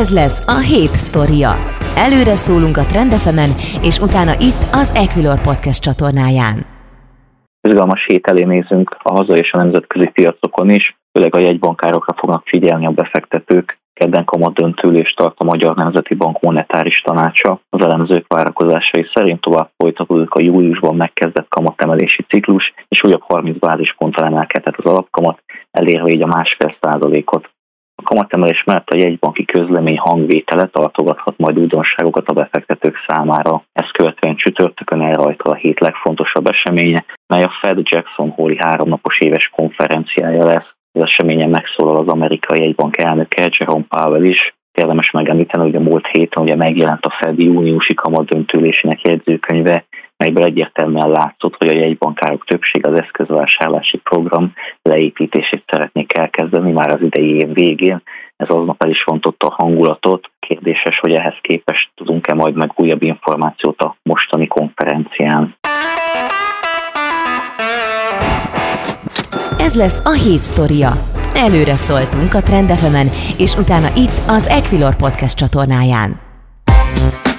Ez lesz a hét sztoria. Előre szólunk a Trendefemen, és utána itt az Equilor Podcast csatornáján. Izgalmas hét elé nézünk a hazai és a nemzetközi piacokon is, főleg a jegybankárokra fognak figyelni a befektetők. Kedden kamat döntülést tart a Magyar Nemzeti Bank monetáris tanácsa. Az elemzők várakozásai szerint tovább folytatódik a júliusban megkezdett kamatemelési ciklus, és újabb 30 bázisponttal emelkedett az alapkamat, elérve így a másfél százalékot. Kamatemelés mellett a jegybanki közlemény hangvétele tartogathat majd újdonságokat a befektetők számára. Ezt követően csütörtökön elrajta a hét legfontosabb eseménye, mely a Fed Jackson Hole háromnapos éves konferenciája lesz. Az eseményen megszólal az amerikai jegybank elnöke Jerome Powell is, érdemes megemlíteni, hogy a múlt héten ugye megjelent a Fed júniusi kamadöntülésének jegyzőkönyve, melyből egyértelműen látszott, hogy a jegybankárok többség az eszközvásárlási program leépítését szeretnék elkezdeni már az idei év végén. Ez aznap el is vontotta a hangulatot. Kérdéses, hogy ehhez képest tudunk-e majd meg újabb információt a mostani konferencián. Ez lesz a hét sztoria. Előre szóltunk a Trendefemen, és utána itt az Equilor Podcast csatornáján.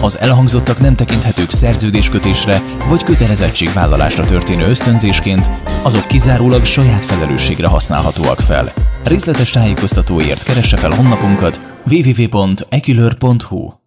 Az elhangzottak nem tekinthetők szerződéskötésre vagy kötelezettségvállalásra történő ösztönzésként, azok kizárólag saját felelősségre használhatóak fel. Részletes tájékoztatóért keresse fel honlapunkat www.ekilör.hu